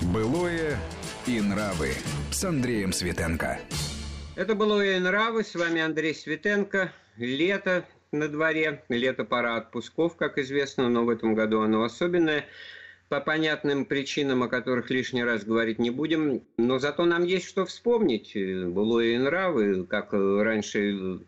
Былое и нравы с Андреем Светенко. Это «Былое и нравы». С вами Андрей Светенко. Лето на дворе. Лето пора отпусков, как известно, но в этом году оно особенное. По понятным причинам, о которых лишний раз говорить не будем. Но зато нам есть что вспомнить. «Былое и нравы», как раньше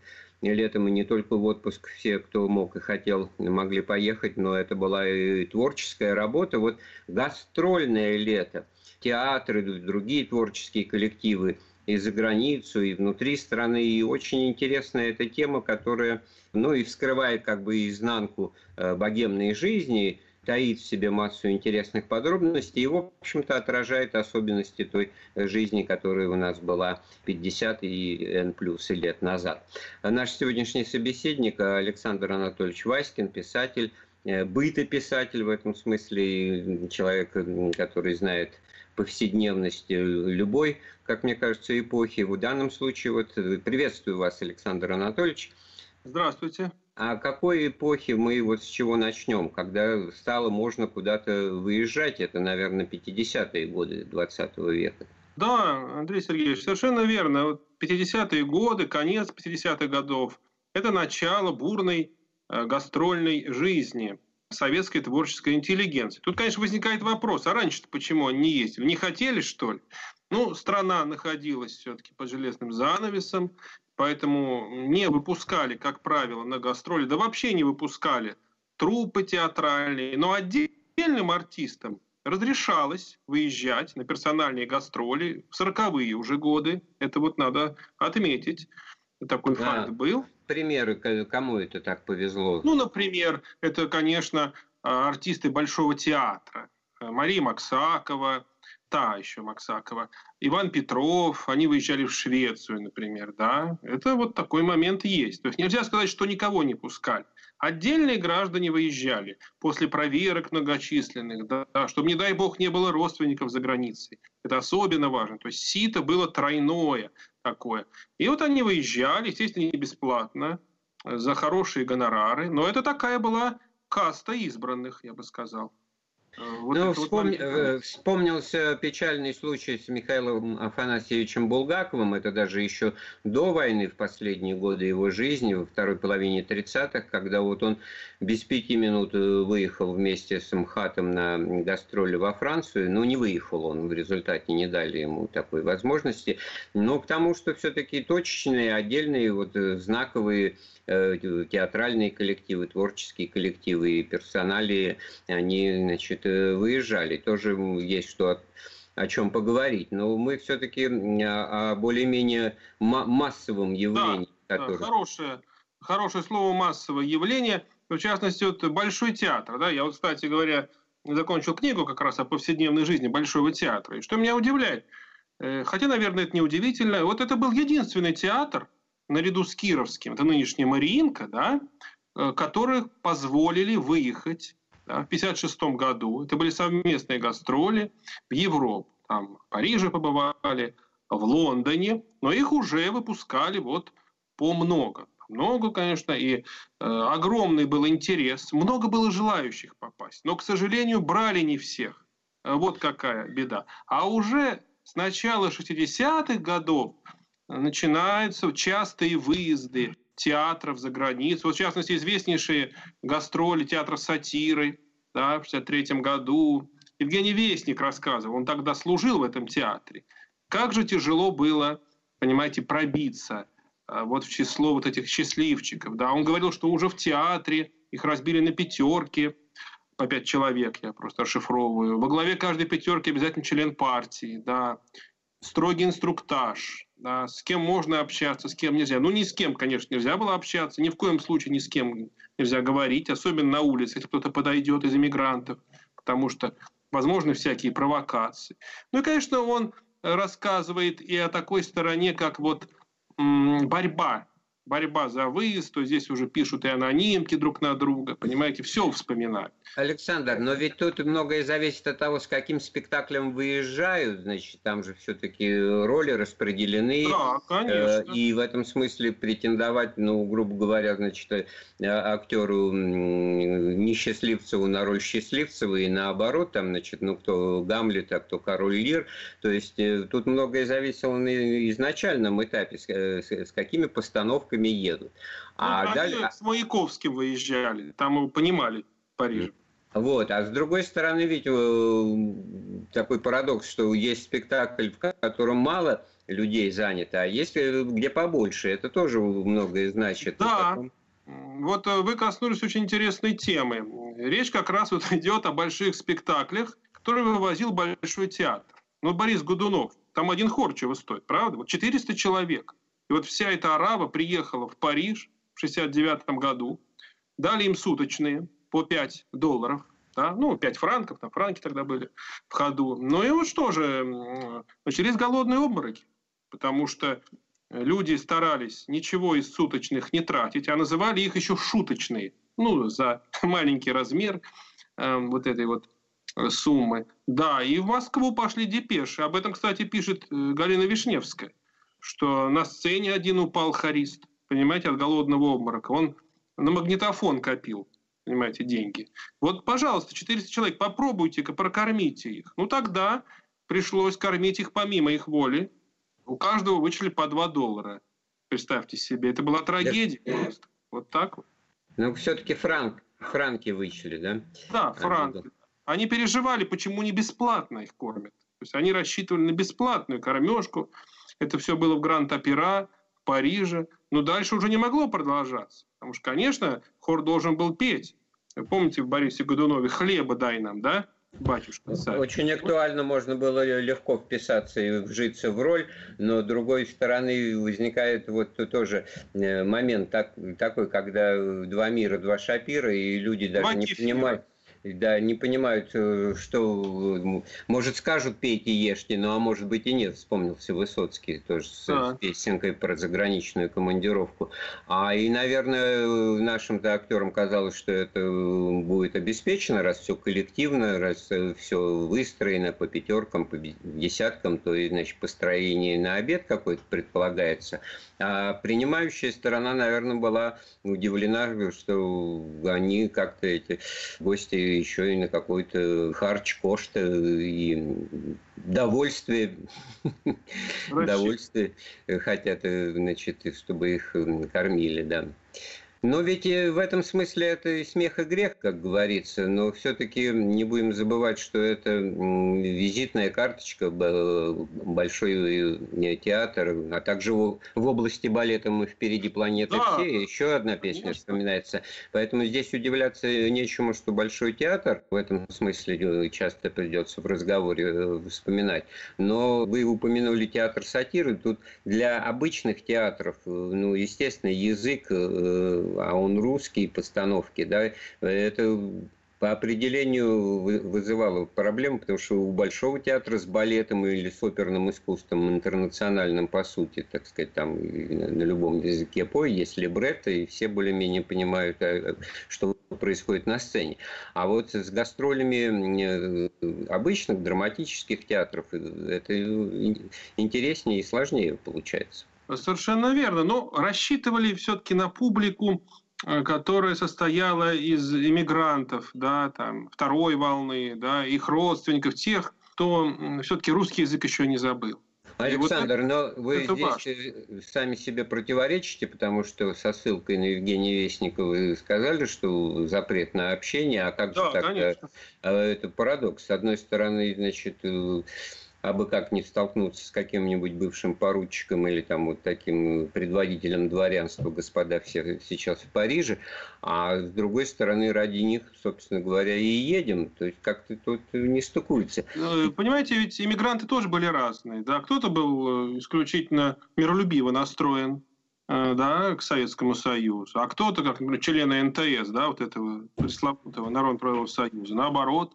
летом и не только в отпуск все, кто мог и хотел, могли поехать, но это была и творческая работа. Вот гастрольное лето, театры, другие творческие коллективы и за границу, и внутри страны. И очень интересная эта тема, которая ну, и вскрывает как бы изнанку э, богемной жизни – таит в себе массу интересных подробностей и, в общем-то, отражает особенности той жизни, которая у нас была 50 и N плюс лет назад. Наш сегодняшний собеседник Александр Анатольевич Васькин, писатель, э, бытописатель в этом смысле, человек, который знает повседневность любой, как мне кажется, эпохи. В данном случае вот приветствую вас, Александр Анатольевич. Здравствуйте. А какой эпохи мы вот с чего начнем? Когда стало можно куда-то выезжать, это, наверное, 50-е годы 20 века. Да, Андрей Сергеевич, совершенно верно. Вот 50-е годы, конец 50-х годов – это начало бурной э, гастрольной жизни советской творческой интеллигенции. Тут, конечно, возникает вопрос, а раньше-то почему они не ездили? Не хотели, что ли? Ну, страна находилась все-таки под железным занавесом, Поэтому не выпускали, как правило, на гастроли, да вообще не выпускали трупы театральные. Но отдельным артистам разрешалось выезжать на персональные гастроли в сороковые уже годы. Это вот надо отметить. Такой да. факт был. Примеры, кому это так повезло? Ну, например, это, конечно, артисты Большого театра. Мария Максакова, та еще Максакова, Иван Петров, они выезжали в Швецию, например, да, это вот такой момент есть. То есть нельзя сказать, что никого не пускали. Отдельные граждане выезжали после проверок многочисленных, да, чтобы, не дай бог, не было родственников за границей. Это особенно важно. То есть сито было тройное такое. И вот они выезжали, естественно, не бесплатно, за хорошие гонорары, но это такая была каста избранных, я бы сказал. Э, вот ну, вспом... вот... Э, вспомнился печальный случай с Михаилом Афанасьевичем Булгаковым. Это даже еще до войны, в последние годы его жизни, во второй половине 30-х, когда вот он без пяти минут э, выехал вместе с МХАТом на гастроли во Францию. Ну, не выехал он, в результате не дали ему такой возможности. Но к тому, что все-таки точечные, отдельные, вот знаковые театральные коллективы, творческие коллективы и персонали, они, значит, э, выезжали. Тоже есть что о чем поговорить. Но мы все-таки о более-менее массовом явлении. Да, который... да, хорошее, хорошее слово массовое явление. В частности, вот Большой театр. Да? Я вот, кстати говоря, закончил книгу как раз о повседневной жизни Большого театра. И что меня удивляет, э, хотя, наверное, это не удивительно, вот это был единственный театр, наряду с Кировским, это нынешняя Мариинка, да, э, которых позволили выехать да, в 1956 году. Это были совместные гастроли в Европу. Там в Париже побывали, в Лондоне, но их уже выпускали вот по много. Много, конечно, и э, огромный был интерес. Много было желающих попасть. Но, к сожалению, брали не всех. Э, вот какая беда. А уже с начала 60-х годов начинаются частые выезды театров за границу. Вот, в частности, известнейшие гастроли театра сатиры да, в 1963 году. Евгений Вестник рассказывал, он тогда служил в этом театре. Как же тяжело было, понимаете, пробиться а, вот в число вот этих счастливчиков. Да. Он говорил, что уже в театре их разбили на пятерки, по пять человек, я просто расшифровываю. Во главе каждой пятерки обязательно член партии, да. Строгий инструктаж, да, с кем можно общаться, с кем нельзя. Ну, ни с кем, конечно, нельзя было общаться, ни в коем случае ни с кем нельзя говорить, особенно на улице, если кто-то подойдет из иммигрантов, потому что возможны всякие провокации. Ну и, конечно, он рассказывает и о такой стороне, как вот борьба борьба за выезд, то здесь уже пишут и анонимки друг на друга, понимаете, все вспоминают. Александр, но ведь тут многое зависит от того, с каким спектаклем выезжают, значит, там же все-таки роли распределены. Да, конечно. И в этом смысле претендовать, ну, грубо говоря, значит, э, актеру несчастливцеву на роль счастливцева и наоборот, там, значит, ну, кто Гамлет, а кто Король Лир, то есть э, тут многое зависело на изначальном этапе, э, с какими постановками едут. А ну, далее... с Маяковским выезжали, там мы понимали Париж. Вот, а с другой стороны, ведь э, такой парадокс, что есть спектакль, в котором мало людей занято, а есть где побольше. Это тоже многое значит. Да. Вот вы коснулись очень интересной темы. Речь как раз вот идет о больших спектаклях, которые вывозил Большой театр. Ну, Борис Годунов, там один хор чего стоит, правда? Вот 400 человек. И вот вся эта арава приехала в Париж в 69 году, дали им суточные по 5 долларов, да? ну, 5 франков, там франки тогда были в ходу. Ну и вот что же, начались голодные обмороки, потому что люди старались ничего из суточных не тратить, а называли их еще шуточные, ну, за маленький размер э, вот этой вот суммы. Да, и в Москву пошли депеши. Об этом, кстати, пишет э, Галина Вишневская, что на сцене один упал харист, понимаете, от голодного обморока. Он на магнитофон копил, понимаете, деньги. Вот, пожалуйста, 400 человек, попробуйте-ка, прокормите их. Ну, тогда пришлось кормить их помимо их воли. У каждого вычли по 2 доллара. Представьте себе, это была трагедия да. просто. Вот так вот. Ну, все-таки франк, франки вычли, да? Да, франки. Они переживали, почему не бесплатно их кормят. То есть они рассчитывали на бесплатную кормежку. Это все было в Гранд-Опера, в Париже. Но дальше уже не могло продолжаться. Потому что, конечно, хор должен был петь. Вы помните в Борисе Годунове «Хлеба дай нам», да? батюшка. Царь. Очень актуально, можно было легко вписаться и вжиться в роль, но с другой стороны возникает вот тоже э, момент так, такой, когда два мира, два шапира, и люди даже два не понимают да, не понимают, э, что, может, скажут пейте, ешьте, ну, а может быть и нет, вспомнился Высоцкий тоже с, а. с песенкой про заграничную командировку. А и, наверное, нашим-то актерам казалось, что это будет обеспечено, раз все коллективно, раз э, все выстроено по пятеркам, по десяткам, то, значит, построение на обед какой-то предполагается. А принимающая сторона, наверное, была удивлена, что они как-то эти гости еще и на какой-то харч, кошт и довольствие, довольствие хотят, значит, чтобы их кормили, да. Но ведь в этом смысле это смех и грех, как говорится. Но все-таки не будем забывать, что это визитная карточка, большой э, театр, а также в области балета мы впереди планеты да. все. Еще одна песня Конечно. вспоминается. Поэтому здесь удивляться нечему, что большой театр в этом смысле э, часто придется в разговоре э, вспоминать. Но вы упомянули театр сатиры. Тут для обычных театров, ну, естественно, язык а он русский постановки, да, это по определению вызывало проблемы, потому что у Большого театра с балетом или с оперным искусством интернациональным, по сути, так сказать, там на любом языке пой, есть либретто, и все более-менее понимают, э, что происходит на сцене. А вот с гастролями э, обычных драматических театров э, это интереснее и сложнее получается. Совершенно верно. Но рассчитывали все-таки на публику, э, которая состояла из иммигрантов, да, там, второй волны, да, их родственников, тех, кто все-таки русский язык еще не забыл. Александр, вот но вы здесь важно. Э, сами себе противоречите, потому что со ссылкой на Евгения Вестникова вы сказали, что запрет на общение, а как да, же так? Конечно. А, это парадокс. С одной стороны, значит, э, а бы как не столкнуться с каким-нибудь бывшим поручиком или там вот таким предводителем дворянства, господа все сейчас в Париже, а с другой стороны ради них, собственно говоря, и едем, то есть как-то тут не стыкуется. Ну, понимаете, ведь иммигранты тоже были разные, да, кто-то был э, исключительно миролюбиво настроен, э, да, к Советскому Союзу, а кто-то, как, например, члены НТС, да, вот этого пресловутого Народного Союза, наоборот,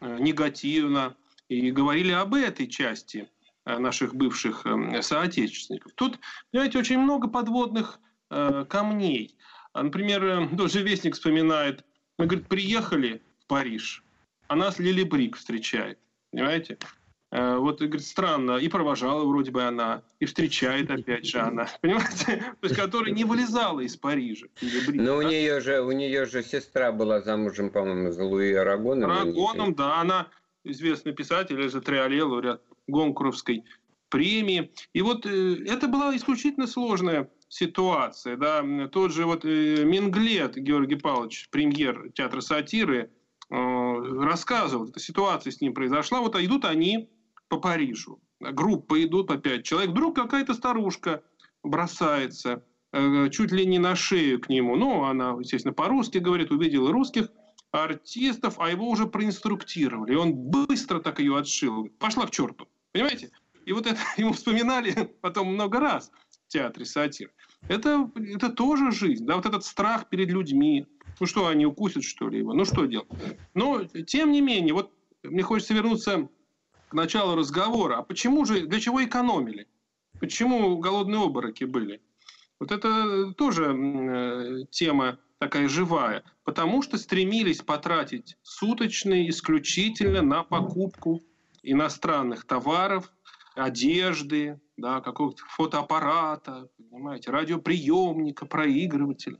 э, негативно и говорили об этой части э, наших бывших эм, соотечественников. Тут, понимаете, очень много подводных э, камней. Например, э, тоже Вестник вспоминает, мы, говорит, приехали в Париж, а нас Лили Брик встречает. Понимаете? Вот, говорит, странно, и провожала вроде бы она, и встречает опять же она, понимаете? То есть, которая не вылезала из Парижа. Но да? у нее же, у нее же сестра была замужем, по-моему, за Луи Арагоном. Арагоном, да, она известный писатель, это Триоле, лауреат Гонкуровской премии. И вот э, это была исключительно сложная ситуация. Да? Тот же вот э, Минглет Георгий Павлович, премьер театра сатиры, рассказывал, эта ситуация с ним произошла. Вот идут они по Парижу. Группа идут по пять человек. Вдруг какая-то старушка бросается э, чуть ли не на шею к нему. Ну, она, естественно, по-русски говорит, увидела русских артистов, а его уже проинструктировали. И он быстро так ее отшил. Пошла к черту. Понимаете? И вот это ему вспоминали потом много раз в театре сатир. Это, это тоже жизнь. Да, вот этот страх перед людьми. Ну что, они укусят, что ли, его? Ну что делать? Но, тем не менее, вот мне хочется вернуться к началу разговора, а почему же, для чего экономили? Почему голодные обороки были? Вот это тоже э, тема такая живая. Потому что стремились потратить суточные исключительно на покупку иностранных товаров, одежды, да, какого-то фотоаппарата, понимаете, радиоприемника, проигрывателя.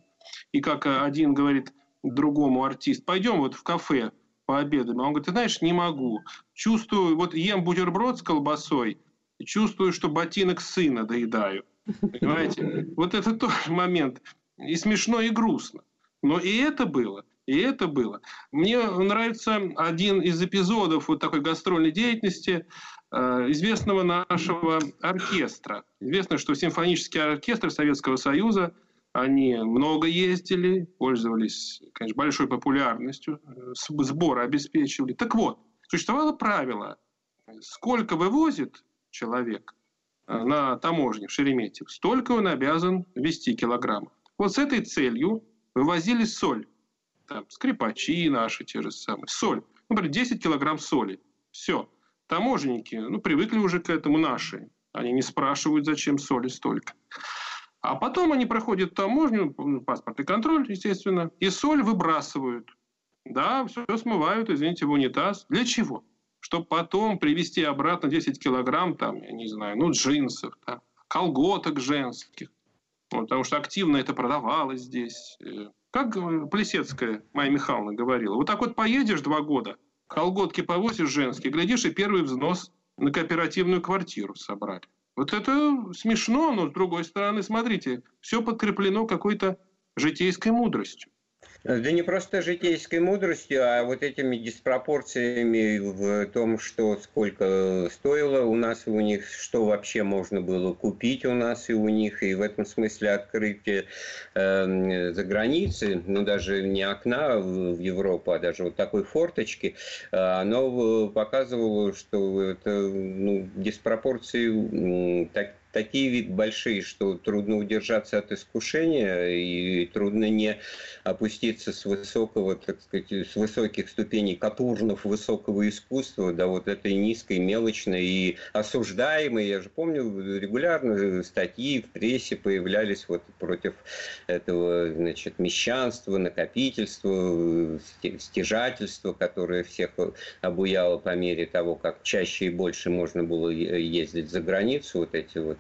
И как один говорит другому артист, пойдем вот в кафе, пообедаем. А он говорит, ты знаешь, не могу. Чувствую, вот ем бутерброд с колбасой, чувствую, что ботинок сына доедаю. Понимаете? Вот это тоже момент. И смешно, и грустно. Но и это было. И это было. Мне нравится один из эпизодов вот такой гастрольной деятельности э, известного нашего оркестра. Известно, что симфонический оркестр Советского Союза они много ездили, пользовались, конечно, большой популярностью, э, сборы обеспечивали. Так вот, существовало правило, сколько вывозит человек э, на таможне в Шереметьево, столько он обязан вести килограммов. Вот с этой целью вывозили соль. Там, скрипачи наши те же самые. Соль. Например, 10 килограмм соли. Все. Таможенники, ну, привыкли уже к этому наши. Они не спрашивают, зачем соли столько. А потом они проходят таможню, паспортный контроль, естественно, и соль выбрасывают. Да, все смывают, извините, в унитаз. Для чего? Чтобы потом привезти обратно 10 килограмм, там, я не знаю, ну, джинсов, да, колготок женских. Потому что активно это продавалось здесь. Э, как Плесецкая Майя Михайловна говорила, вот так вот поедешь два года, колготки повозишь женские, глядишь, и первый взнос на кооперативную квартиру собрали. Вот это смешно, но с другой стороны, смотрите, все подкреплено какой-то житейской мудростью. Да не просто житейской мудростью, а вот этими диспропорциями в том, что сколько стоило у нас и у них, что вообще можно было купить у нас и у них, и в этом смысле открытие э, за границей, ну даже не окна в Европу, а даже вот такой форточки, э, оно показывало, что это ну, диспропорции так, такие большие, что трудно удержаться от искушения и трудно не опуститься с высокого, так сказать, с высоких ступеней катурнов высокого искусства до вот этой низкой, мелочной и осуждаемой. Я же помню, регулярно статьи в прессе появлялись вот против этого, значит, мещанства, накопительства, стяжательства, которое всех обуяло по мере того, как чаще и больше можно было ездить за границу, вот эти вот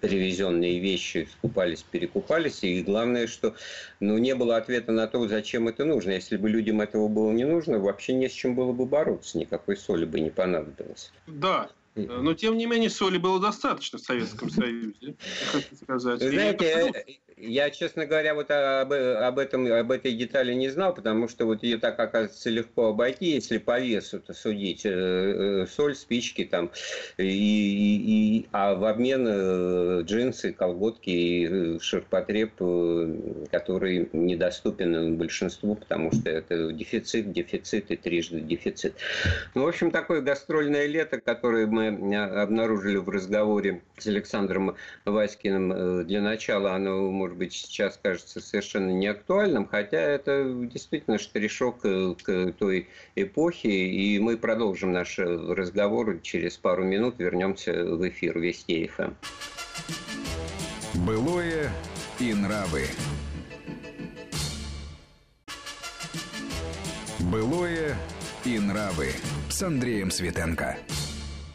привезенные вещи скупались, перекупались. И главное, что ну, не было ответа на то, зачем это нужно. Если бы людям этого было не нужно, вообще не с чем было бы бороться. Никакой соли бы не понадобилось. Да, но, тем не менее, соли было достаточно в Советском Союзе, хочу сказать. Знаете, я, честно говоря, вот об, об, этом, об этой детали не знал, потому что вот ее так, оказывается, легко обойти, если по весу-то судить. Э, э, соль, спички там, и, и, и, а в обмен э, джинсы, колготки и ширпотреб, который недоступен большинству, потому что это дефицит, дефицит и трижды дефицит. Ну, в общем, такое гастрольное лето, которое мы обнаружили в разговоре с Александром Васькиным для начала, оно может быть, сейчас кажется совершенно неактуальным, хотя это действительно штришок э, к той эпохе, и мы продолжим наш разговор через пару минут, вернемся в эфир Вести ФМ. Былое и нравы. Былое и нравы с Андреем Светенко.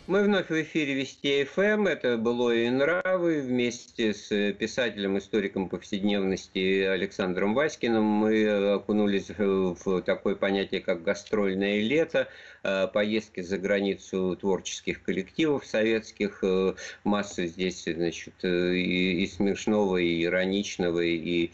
Мы вновь в эфире Вести ФМ. Это было и нравы. Вместе с писателем, историком повседневности Александром Васькиным мы окунулись в такое понятие, как гастрольное лето, э, поездки за границу творческих коллективов советских. Э, масса здесь, значит, э, и, и смешного, и ироничного, и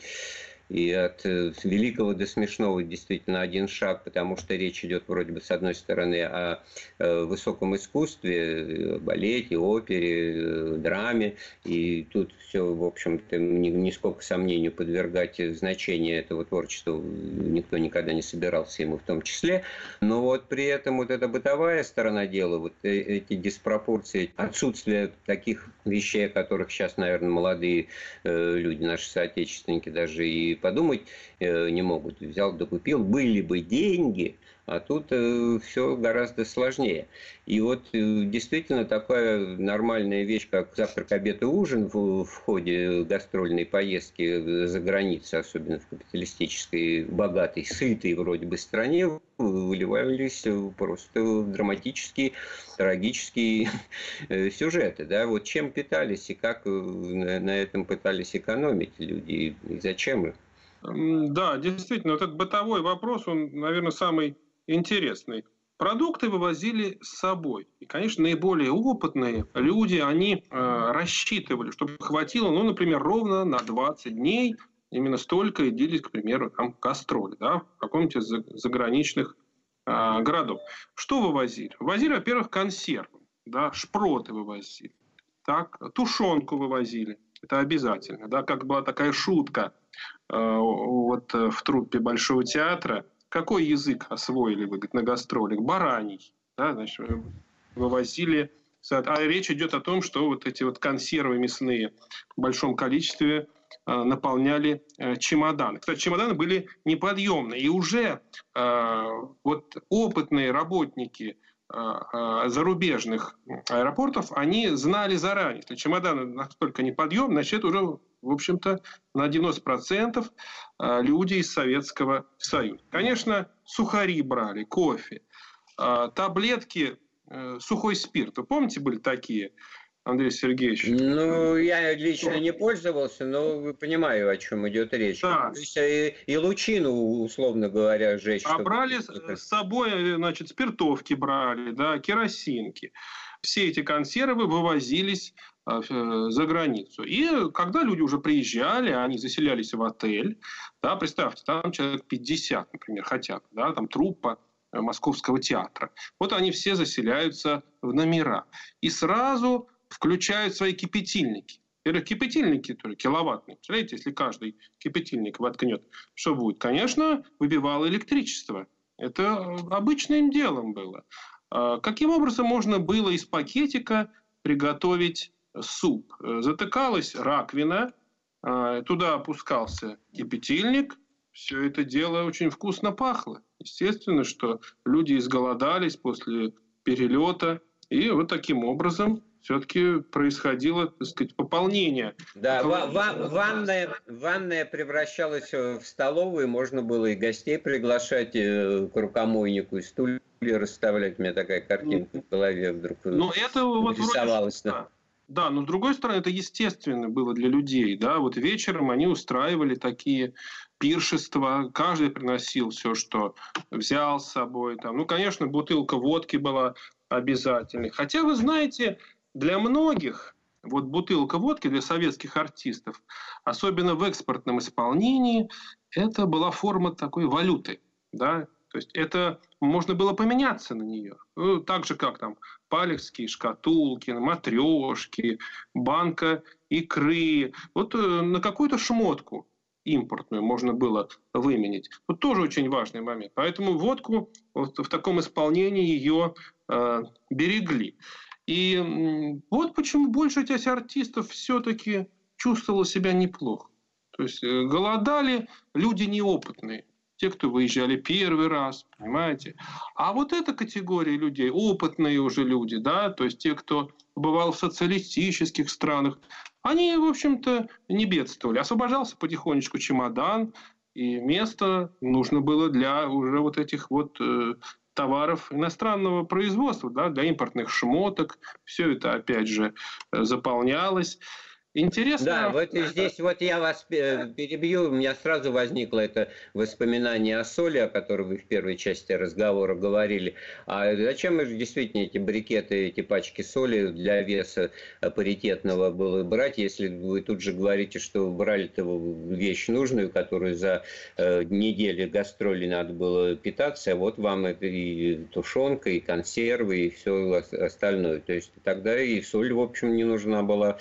и от э, великого до смешного действительно один шаг, потому что речь идет вроде бы с одной стороны о э, высоком искусстве, балете, опере, э, драме, и тут все, в общем-то, нисколько сомнению подвергать значение этого творчества никто никогда не собирался ему в том числе, но вот при этом вот эта бытовая сторона дела, вот эти диспропорции, отсутствие таких вещей, о которых сейчас, наверное, молодые люди, наши соотечественники даже и подумать э, не могут. Взял, докупил, были бы деньги, а тут э, все гораздо сложнее. И вот э, действительно такая нормальная вещь, как завтрак, обед и ужин в, в ходе гастрольной поездки за границу, особенно в капиталистической, богатой, сытой вроде бы стране, выливались просто в драматические, трагические сюжеты. Да? Вот чем питались и как на этом пытались экономить люди, и зачем? Да, действительно, вот этот бытовой вопрос, он, наверное, самый интересный. Продукты вывозили с собой. И, конечно, наиболее опытные люди, они э, рассчитывали, чтобы хватило, ну, например, ровно на 20 дней именно столько и делить, к примеру, там гастроли, да, в каком-нибудь из заграничных э, городов. Что вывозили? Вывозили, во-первых, консервы, да, шпроты вывозили, так, тушенку вывозили, это обязательно, да, как была такая шутка – Э, вот э, в труппе Большого театра. Какой язык освоили вы на гастролях? Бараний. Да, значит, вывозили... А речь идет о том, что вот эти вот консервы мясные в большом количестве э, наполняли чемоданы. Кстати, чемоданы были неподъемные. И уже вот опытные работники зарубежных аэропортов, они знали заранее, что чемоданы настолько неподъемны, значит, уже в общем-то, на 90% а, люди из Советского Союза. Конечно, сухари брали, кофе, а, таблетки, э, сухой спирт. Вы помните, были такие? Андрей Сергеевич? Ну, я лично не пользовался, но понимаю, о чем идет речь. Да. То есть и, и лучину, условно говоря, жечь. А брали с собой, значит, спиртовки брали, да, керосинки. Все эти консервы вывозились Э, за границу. И когда люди уже приезжали, они заселялись в отель, да, представьте, там человек 50, например, хотя бы, да, там труппа э, Московского театра. Вот они все заселяются в номера. И сразу включают свои кипятильники. Во-первых, кипятильники тоже киловаттные. Представляете, если каждый кипятильник воткнет, что будет? Конечно, выбивало электричество. Это обычным делом было. А каким образом можно было из пакетика приготовить суп. Э, затыкалась раковина, а, туда опускался кипятильник, все это дело очень вкусно пахло. Естественно, что люди изголодались после перелета, и вот таким образом все-таки происходило, так сказать, пополнение. Да, ва- ва- ванная, ванная превращалась в столовую, можно было и гостей приглашать э, к рукомойнику, и стулья расставлять. У меня такая картинка в голове вдруг ну, это вот рисовалась. Вроде, да. Да, но с другой стороны, это естественно было для людей. Да? Вот вечером они устраивали такие пиршества, каждый приносил все, что взял с собой. Там. Ну, конечно, бутылка водки была обязательной. Хотя, вы знаете, для многих вот бутылка водки для советских артистов, особенно в экспортном исполнении, это была форма такой валюты. Да? То есть это можно было поменяться на нее. Ну, так же, как там палехские шкатулки, матрешки, банка икры. Вот э, на какую-то шмотку импортную можно было выменить. Вот тоже очень важный момент. Поэтому водку вот в таком исполнении ее э, берегли. И вот почему большая часть артистов все-таки чувствовала себя неплохо. То есть э, голодали люди неопытные те, кто выезжали первый раз, понимаете? А вот эта категория людей, опытные уже люди, да, то есть те, кто бывал в социалистических странах. Они, в общем-то, не бедствовали. Освобождался потихонечку чемодан, и место нужно было для уже вот этих вот э, товаров иностранного производства, да, для импортных шмоток. Все это, опять же, э, заполнялось. Интересно. Да, вот здесь вот я вас перебью, у меня сразу возникло это воспоминание о соли, о которой вы в первой части разговора говорили. А зачем же действительно эти брикеты, эти пачки соли для веса паритетного было брать, если вы тут же говорите, что брали-то вещь нужную, которую за э, неделю гастролей надо было питаться, а вот вам это и тушенка, и консервы, и все остальное. То есть тогда и соль, в общем, не нужна была.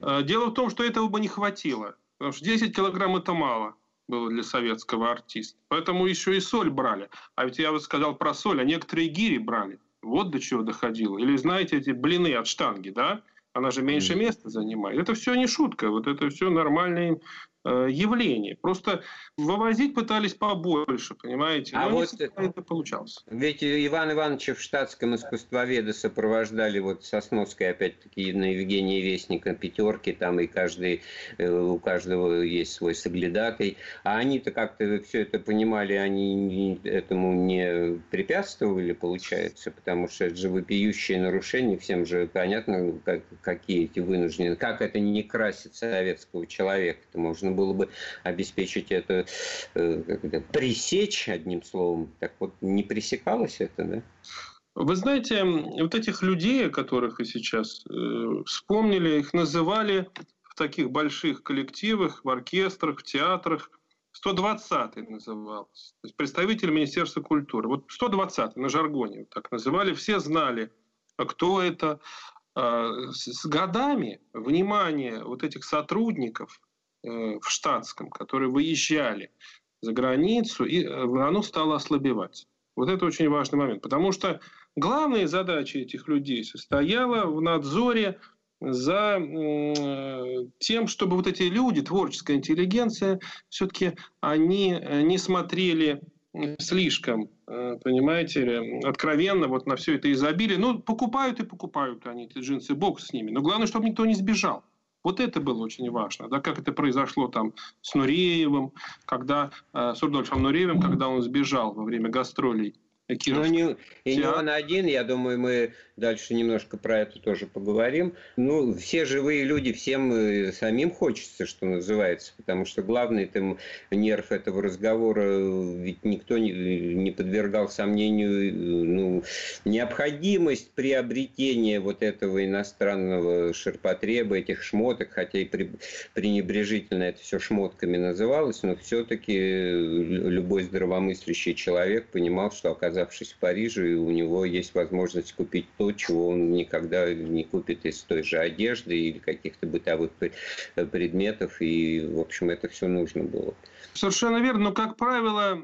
Э, дело в том, что этого бы не хватило. Потому что 10 килограмм это мало было для советского артиста. Поэтому еще и соль брали. А ведь я вот сказал про соль, а некоторые гири брали. Вот до чего доходило. Или знаете эти блины от штанги, да? Она же меньше места занимает. Это все не шутка. Вот это все нормальные Э, явление. Просто вывозить пытались побольше, понимаете? А Но вот это получалось. Ведь Иван Иванович в штатском искусствоведа сопровождали вот Сосновской, опять-таки, на Евгения Вестника пятерки, там и каждый, э, у каждого есть свой соглядатый. А они-то как-то все это понимали, они этому не препятствовали, получается, потому что это же вопиющее нарушение, всем же понятно, как, какие эти вынуждены, как это не красит советского человека, это можно было бы обеспечить это, э, это пресечь, одним словом. Так вот, не пресекалось это, да? Вы знаете, вот этих людей, которых вы сейчас э, вспомнили, их называли в таких больших коллективах, в оркестрах, в театрах. 120-й назывался. То есть представитель Министерства культуры. Вот 120-й на жаргоне так называли. Все знали, кто это. А, с годами внимание вот этих сотрудников в штатском, которые выезжали за границу, и э, оно стало ослабевать. Вот это очень важный момент, потому что главная задача этих людей состояла в надзоре за тем, чтобы вот эти люди, творческая интеллигенция, все-таки они э, не смотрели слишком, понимаете, откровенно вот на все это изобилие. Ну, покупают и покупают они эти джинсы, бог с ними. Но главное, чтобы никто не сбежал. Вот это было очень важно, да, как это произошло там с Нуреевым, когда, э, с Рудольфом Нуреевым, когда он сбежал во время гастролей ну, не, и не он один, я думаю, мы дальше немножко про это тоже поговорим. Ну, все живые люди, всем э, самим хочется, что называется, потому что главный там нерв этого разговора, ведь никто не, не подвергал сомнению ну, необходимость приобретения вот этого иностранного ширпотреба, этих шмоток, хотя и при, пренебрежительно это все шмотками называлось, но все-таки любой здравомыслящий человек понимал, что оказывается оказавшись в Париже, у него есть возможность купить то, чего он никогда не купит из той же одежды или каких-то бытовых предметов. И, в общем, это все нужно было. Совершенно верно. Но, как правило,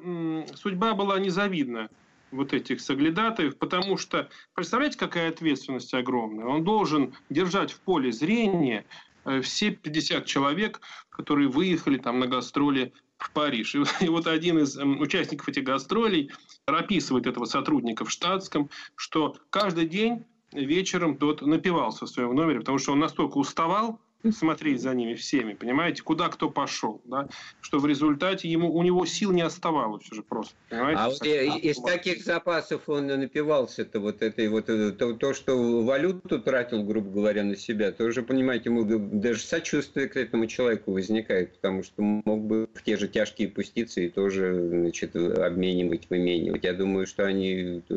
судьба была незавидна вот этих соглядатаев, потому что, представляете, какая ответственность огромная? Он должен держать в поле зрения э, все 50 человек, которые выехали там на гастроли в Париж. И, вот один из эм, участников этих гастролей описывает этого сотрудника в штатском, что каждый день вечером тот напивался в своем номере, потому что он настолько уставал, смотреть за ними всеми, понимаете, куда кто пошел, да, что в результате ему, у него сил не оставалось уже просто. Понимаете? А вот из таких запасов он напивался-то вот этой вот, э, то, то, что валюту тратил, грубо говоря, на себя, тоже, понимаете, ему даже сочувствие к этому человеку возникает, потому что мог бы в те же тяжкие пуститься и тоже, значит, обменивать, выменивать. Я думаю, что они э,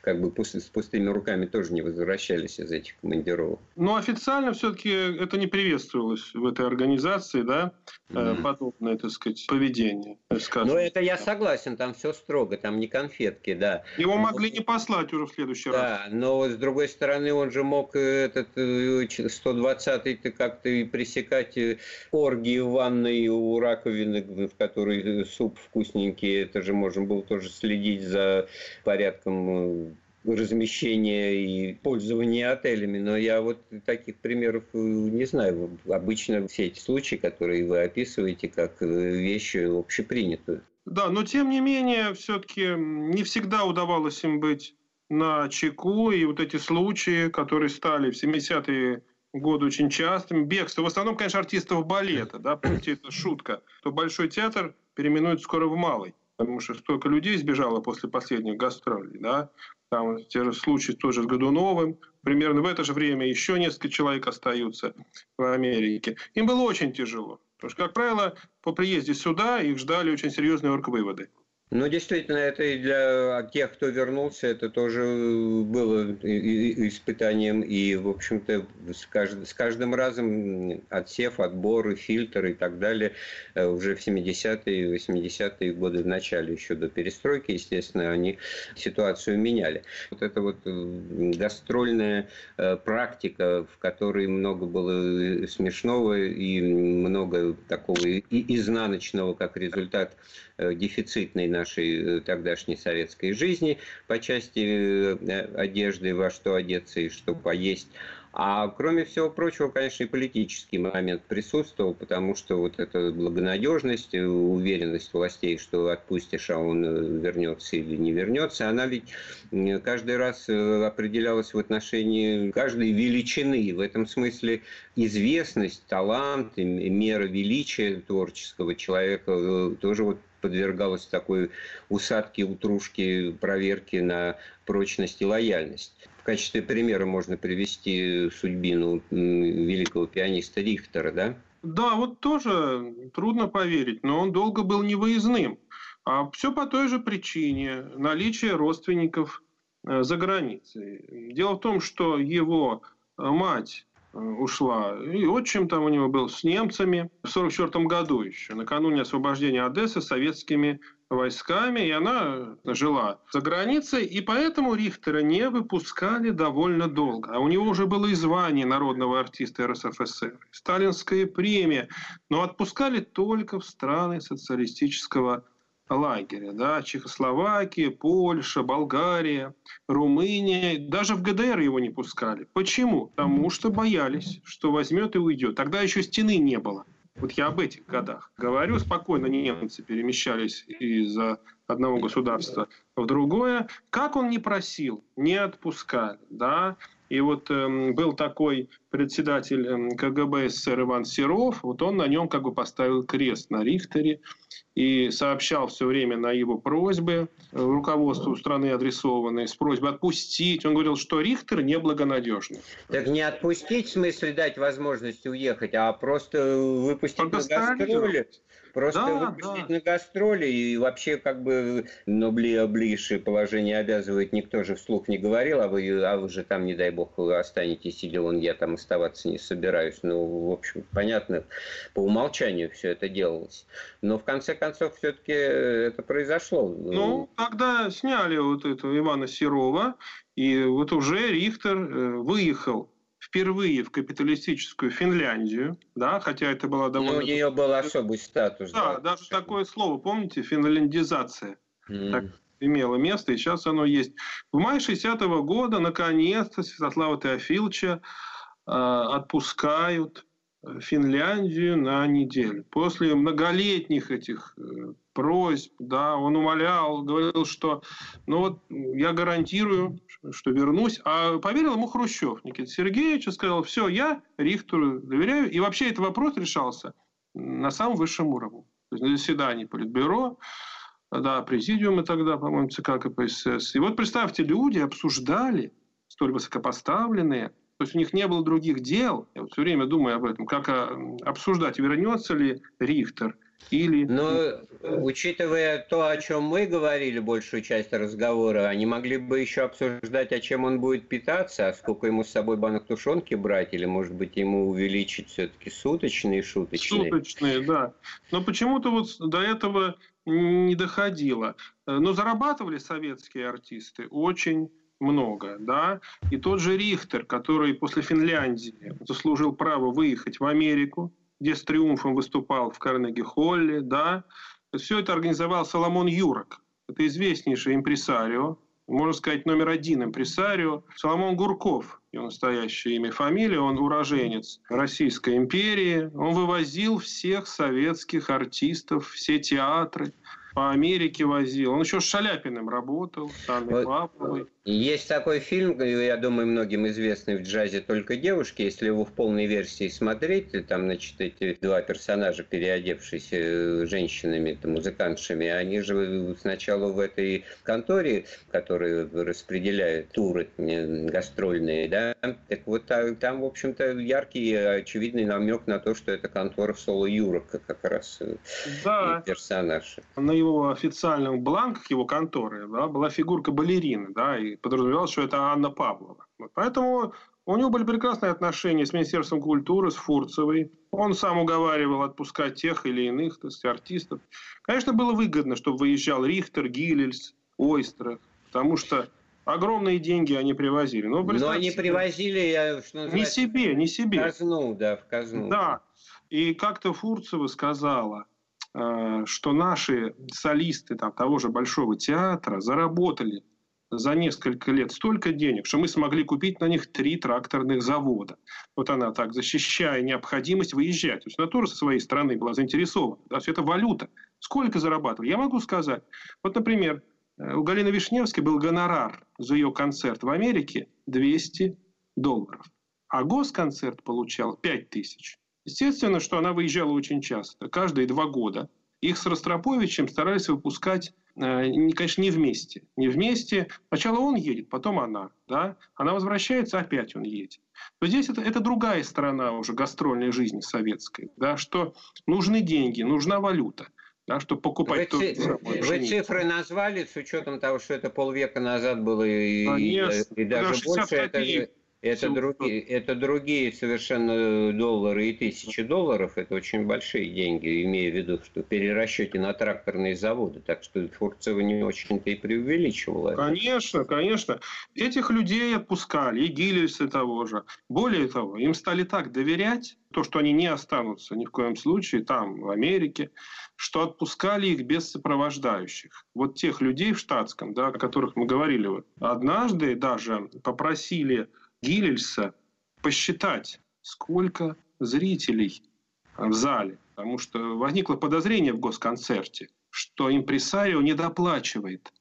как бы с пустыми руками тоже не возвращались из этих командировок. Но официально все-таки это не приветствовалось в этой организации, да, mm-hmm. подобное, так сказать, поведение. Ну, это я согласен, там все строго, там не конфетки, да. Его могли не послать уже в следующий да, раз. Да, но с другой стороны, он же мог э, этот 120-й э, как-то пресекать оргии в ванной у раковины, в которой суп вкусненький, это же можно было тоже следить за порядком размещения и пользования отелями, но я вот таких примеров э, не знаю. Обычно все эти случаи, которые вы описываете, как э, вещи общепринятые. Да, но тем не менее, все-таки не всегда удавалось им быть на чеку, и вот эти случаи, которые стали в 70-е годы очень частыми, бегство, в основном, конечно, артистов балета, да, помните, это шутка, то Большой театр переименуют скоро в Малый, потому что столько людей сбежало после последних гастролей, да, там те же случаи тоже с Годуновым, примерно в это же время еще несколько человек остаются в Америке. Им было очень тяжело, потому что, как правило, по приезде сюда их ждали очень серьезные оргвыводы. Ну, действительно, это и для тех, кто вернулся, это тоже было испытанием. И, в общем-то, с, кажд... с каждым разом отсев, отбор, фильтр и так далее э, уже в 70-е, 80-е годы, в начале еще до перестройки, естественно, они ситуацию меняли. Вот это вот э, гастрольная э, практика, в которой много было смешного и много такого изнаночного, как результат Э, дефицитной нашей э, тогдашней советской жизни по части э, одежды, во что одеться и что поесть. А кроме всего прочего, конечно, и политический момент присутствовал, потому что вот эта благонадежность, уверенность властей, что отпустишь, а он вернется или не вернется, она ведь каждый раз определялась в отношении каждой величины. В этом смысле известность, талант, мера величия творческого человека тоже вот подвергалась такой усадке, утрушке, проверке на прочность и лояльность. В качестве примера можно привести судьбину великого пианиста Рихтера, да? Да, вот тоже трудно поверить, но он долго был невыездным. А все по той же причине наличия родственников э, за границей. Дело в том, что его э, мать ушла. И отчим там у него был с немцами в 1944 году еще, накануне освобождения Одессы советскими войсками, и она жила за границей, и поэтому Рихтера не выпускали довольно долго. А у него уже было и звание народного артиста РСФСР, сталинская премия, но отпускали только в страны социалистического лагеря. Да? Чехословакия, Польша, Болгария, Румыния. Даже в ГДР его не пускали. Почему? Потому что боялись, что возьмет и уйдет. Тогда еще стены не было. Вот я об этих годах говорю. Спокойно немцы перемещались из одного государства в другое. Как он не просил, не отпускали. Да? И вот э, был такой председатель эм, КГБ СССР Иван Серов, вот он на нем как бы поставил крест на Рихтере и сообщал все время на его просьбы э, руководству страны адресованные, с просьбой отпустить. Он говорил, что Рихтер неблагонадежный. Так не отпустить, в смысле дать возможность уехать, а просто выпустить на гастроли. Просто да, выпустить да. на гастроли и вообще как бы ну, ближе положение обязывает, никто же вслух не говорил, а вы, а вы же там, не дай бог, останетесь или он, я там оставаться не собираюсь. Ну, в общем, понятно, по умолчанию все это делалось. Но в конце концов все-таки это произошло. Ну, тогда сняли вот этого Ивана Серова, и вот уже Рихтер э, выехал впервые в капиталистическую Финляндию, да, хотя это была довольно... Ну, у нее был особый статус. Да, да даже такое слово, помните, финляндизация. Mm. Так имело место, и сейчас оно есть. В мае 60-го года, наконец-то, Святослава Теофиловича э, отпускают Финляндию на неделю. После многолетних этих э, просьб, да, он умолял, говорил, что ну вот я гарантирую, что вернусь. А поверил ему Хрущев, Никита Сергеевич, и сказал, все, я Рихтеру доверяю. И вообще этот вопрос решался на самом высшем уровне. То есть на заседании Политбюро, да, президиумы тогда, по-моему, ЦК КПСС. И вот представьте, люди обсуждали, столь высокопоставленные, то есть у них не было других дел. Я вот все время думаю об этом, как а, обсуждать, вернется ли Рихтер или... Но, учитывая то, о чем мы говорили большую часть разговора, они могли бы еще обсуждать, о чем он будет питаться, а сколько ему с собой банок тушенки брать, или, может быть, ему увеличить все-таки суточные, шуточные. Суточные, да. Но почему-то вот до этого не доходило. Но зарабатывали советские артисты очень много, да, и тот же Рихтер, который после Финляндии заслужил право выехать в Америку, где с триумфом выступал в Карнеги-Холле, да. Все это организовал Соломон Юрок. Это известнейший импресарио, можно сказать, номер один импресарио. Соломон Гурков, его настоящее имя и фамилия, он уроженец Российской империи. Он вывозил всех советских артистов, все театры, по Америке возил. Он еще с Шаляпиным работал, с Анной Павловой. Есть такой фильм, я думаю, многим известный в джазе «Только девушки». Если его в полной версии смотреть, там, значит, эти два персонажа, переодевшиеся э, женщинами, музыкантшами, они же сначала в этой конторе, которая распределяет туры гастрольные, да, так вот там, в общем-то, яркий очевидный намек на то, что это контора Соло Юрока как раз э, да. персонаж. На его официальном бланках его конторы да, была фигурка балерины, да, и подразумевалось, что это Анна Павлова. Поэтому у него были прекрасные отношения с Министерством культуры, с Фурцевой. Он сам уговаривал отпускать тех или иных так сказать, артистов. Конечно, было выгодно, чтобы выезжал Рихтер, Гиллельс, Ойстрах, потому что огромные деньги они привозили. Но, Но они привозили, что не себе, не себе. В казну, да, в казну. Да. И как-то Фурцева сказала, э, что наши солисты там, того же Большого театра заработали за несколько лет столько денег, что мы смогли купить на них три тракторных завода. Вот она так, защищая необходимость выезжать. То есть она тоже со своей стороны была заинтересована. Да, все это валюта. Сколько зарабатывали? Я могу сказать. Вот, например, э, у Галины Вишневской был гонорар за ее концерт в Америке 200 долларов. А госконцерт получал 5 тысяч. Естественно, что она выезжала очень часто, каждые два года. Их с Ростроповичем старались выпускать конечно, не вместе. Не вместе. Сначала он едет, потом она. Да? Она возвращается, опять он едет. Но здесь это, это другая сторона уже гастрольной жизни советской. Да? Что нужны деньги, нужна валюта. Да, чтобы покупать вы, то, вы, вы цифры назвали с учетом того, что это полвека назад было и, и, и даже больше. Это, это другие, это другие совершенно доллары и тысячи долларов. Это очень большие деньги, имея в виду, что перерасчете на тракторные заводы. Так что Фурцева не очень-то и преувеличивала. Конечно, конечно. Этих людей отпускали, и Гиллиса того же. Более того, им стали так доверять, то, что они не останутся ни в коем случае там, в Америке, что отпускали их без сопровождающих. Вот тех людей в штатском, да, о которых мы говорили. Вот. Однажды даже попросили Гиллельса посчитать, сколько зрителей в зале. Потому что возникло подозрение в госконцерте, что импресарио недоплачивает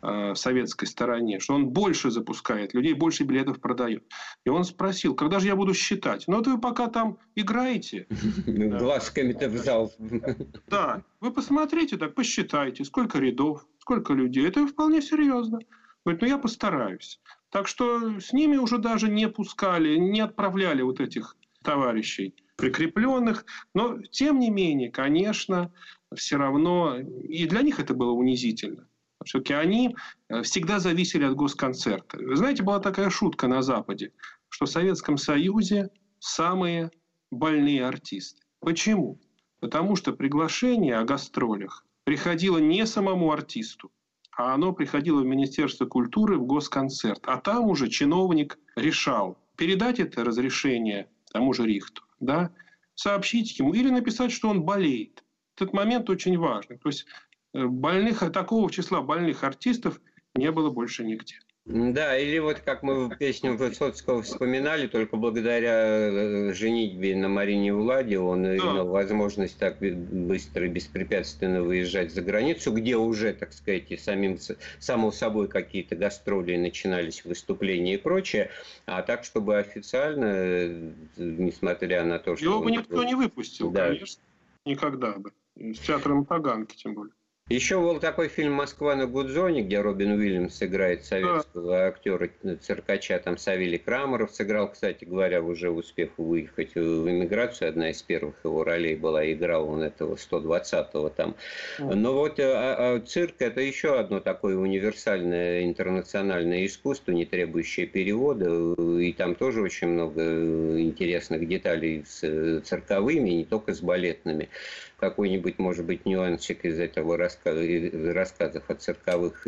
э, советской стороне, что он больше запускает людей, больше билетов продает. И он спросил, когда же я буду считать? Ну, вот вы пока там играете. Глазками-то в зал. Да, вы посмотрите, так посчитайте, сколько рядов, сколько людей. Это вполне серьезно. Говорит, ну я постараюсь. Так что с ними уже даже не пускали, не отправляли вот этих товарищей прикрепленных. Но, тем не менее, конечно, все равно и для них это было унизительно. Все-таки они э, всегда зависели от госконцерта. Вы знаете, была такая шутка на Западе, что в Советском Союзе самые больные артисты. Почему? Потому что приглашение о гастролях приходило не самому артисту, а оно приходило в Министерство культуры в госконцерт. А там уже чиновник решал, передать это разрешение тому же Рихту, да, сообщить ему или написать, что он болеет. Этот момент очень важный. То есть э, больных, такого числа больных артистов не было больше нигде. Да, или вот как мы песню Высоцкого вспоминали, только благодаря э, женитьбе на Марине Владе он да. имел возможность так быстро и беспрепятственно выезжать за границу, где уже, так сказать, и самим, само собой какие-то гастроли начинались, выступления и прочее. А так, чтобы официально, э, несмотря на то, что... Его бы никто не выпустил, да. конечно. Никогда бы. С театром Таганки, тем более. Еще был такой фильм «Москва на Гудзоне», где Робин Уильямс играет советского актера циркача, там Савелий Крамеров сыграл, кстати говоря, уже успев выехать в эмиграцию, одна из первых его ролей была, играл он этого 120-го там. Но вот а, а, цирк – это еще одно такое универсальное интернациональное искусство, не требующее перевода, и там тоже очень много интересных деталей с цирковыми, не только с балетными какой-нибудь, может быть, нюансик из этого рассказа, рассказов о цирковых.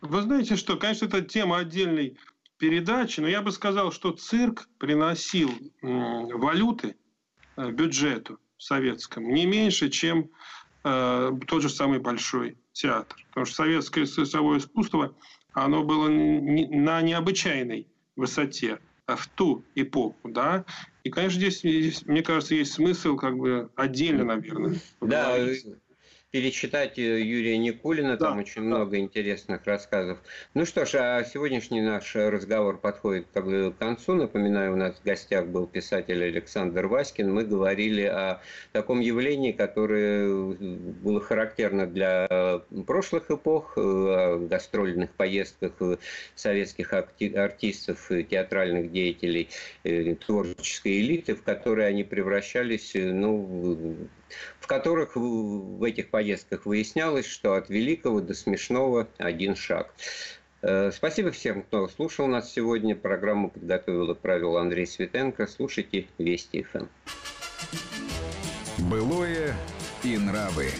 Вы знаете что, конечно, это тема отдельной передачи, но я бы сказал, что цирк приносил валюты э, бюджету советскому не меньше, чем э, тот же самый Большой театр. Потому что советское цирковое искусство, оно было на необычайной высоте в ту эпоху, да, и, конечно, здесь, здесь, мне кажется, есть смысл как бы отдельно, наверное. Да, перечитать э, Юрия Никулина, там да, очень да. много интересных рассказов. Ну что ж, а сегодняшний наш разговор подходит к концу. Напоминаю, у нас в гостях был писатель Александр Васькин. Мы говорили о таком явлении, которое было характерно для прошлых эпох, о гастрольных поездках советских артистов, театральных деятелей, творческой элиты, в которые они превращались ну, в которых в этих поездках выяснялось, что от великого до смешного один шаг. Э, спасибо всем, кто слушал нас сегодня. Программу подготовил и правил Андрей Светенко. Слушайте Вести ФМ. Былое и нравы.